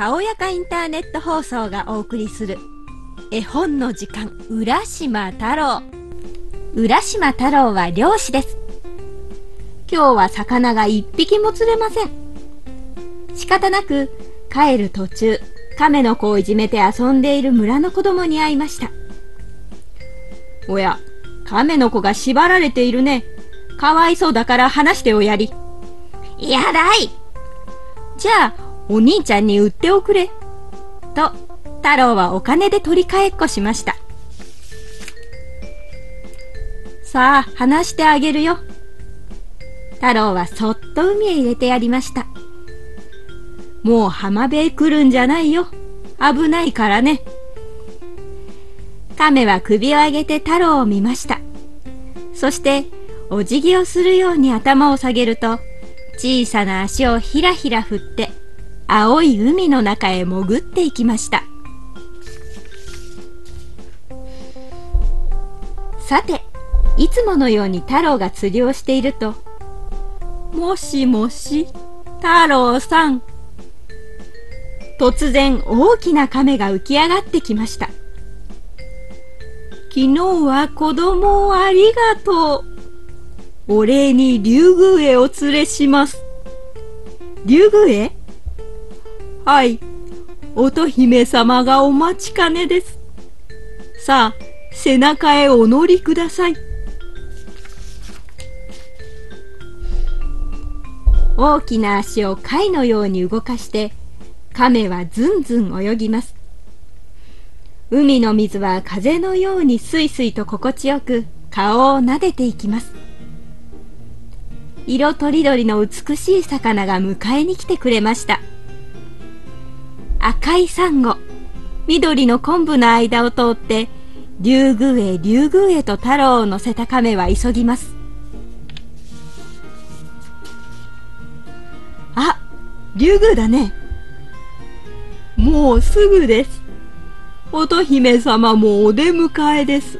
たおやかインターネット放送がお送りする絵本の時間浦島太郎。浦島太郎は漁師です。今日は魚が一匹も釣れません。仕方なく帰る途中亀の子をいじめて遊んでいる村の子供に会いました。おや亀の子が縛られているね。かわいそうだから話しておやり。やだい。じゃあお兄ちゃんに売っておくれ。と、太郎はお金で取り替えっこしました。さあ、話してあげるよ。太郎はそっと海へ入れてやりました。もう浜辺へ来るんじゃないよ。危ないからね。亀は首を上げて太郎を見ました。そして、お辞儀をするように頭を下げると、小さな足をひらひら振って、青い海の中へ潜っていきました。さていつものように太郎が釣りをしていると「もしもし太郎さん」突然大きな亀が浮き上がってきました。昨日は子供をありがとう。お礼に竜宮へお連れします。竜宮へ？はい。乙姫様がお待ちかねです。さあ、背中へお乗りください。大きな足を貝のように動かして亀はずんずん泳ぎます海の水は風のようにすいすいと心地よく顔を撫でていきます色とりどりの美しい魚が迎えに来てくれました赤いサンゴ。緑の昆布の間を通って竜宮へ竜宮へと太郎を乗せた亀は急ぎます。あ竜宮だね。もうすぐです。乙姫様もお出迎えです。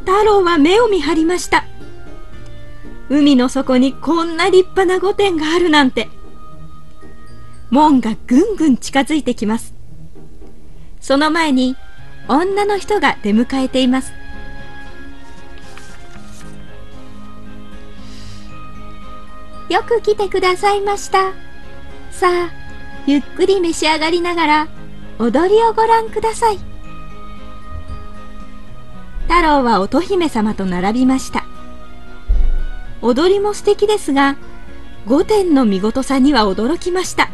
太郎は目を見張りました。海の底にこんな立派な御殿があるなんて。門がぐんぐん近づいてきます。その前に女の人が出迎えています。よく来てくださいました。さあ、ゆっくり召し上がりながら踊りをご覧ください。太郎は乙姫様と並びました。踊りも素敵ですが、御殿の見事さには驚きました。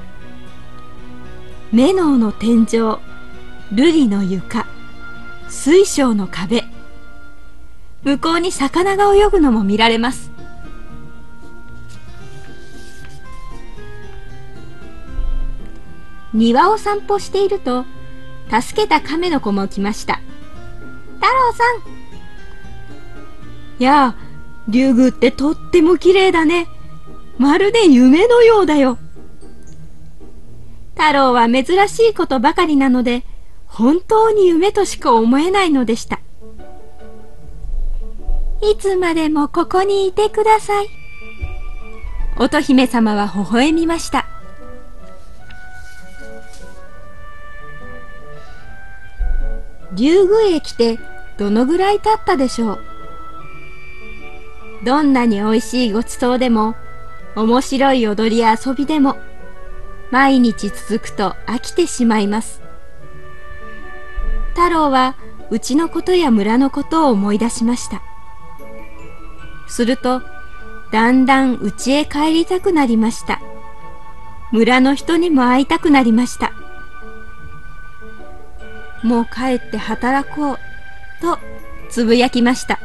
メノウの天井瑠璃の床水晶の壁。向こうに魚が泳ぐのも見られます。庭を散歩していると助けた亀の子も来ました。太郎さん。やあ竜宮ってとっても綺麗だね。まるで夢のようだよ。太郎は珍しいことばかりなので、本当に夢としか思えないのでした。いつまでもここにいてください。乙姫様は微笑みました。竜宮へ来てどのぐらい経ったでしょう。どんなに美味しいごちそうでも、面白い踊りや遊びでも、毎日続くと飽きてしまいます。太郎はうちのことや村のことを思い出しました。するとだんだん家へ帰りたくなりました。村の人にも会いたくなりました。もう帰って働こうとつぶやきました。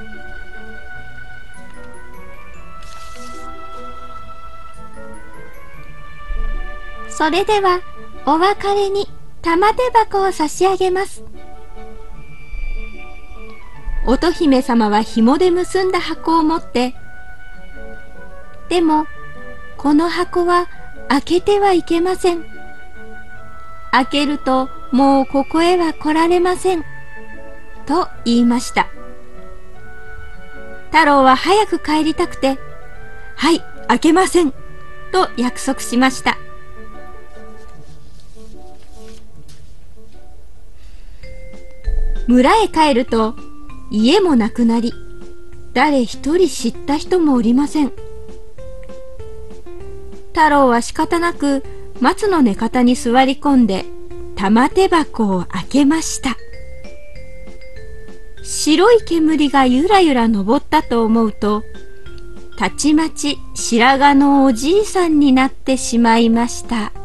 それではお別れに玉手箱を差し上げます。乙姫様は紐で結んだ箱を持って、でも、この箱は開けてはいけません。開けるともうここへは来られません。と言いました。太郎は早く帰りたくて、はい、開けません。と約束しました。村へ帰ると家もなくなり誰一人知った人もおりません太郎は仕方なく松の根方に座り込んで玉手箱を開けました白い煙がゆらゆら登ったと思うとたちまち白髪のおじいさんになってしまいました。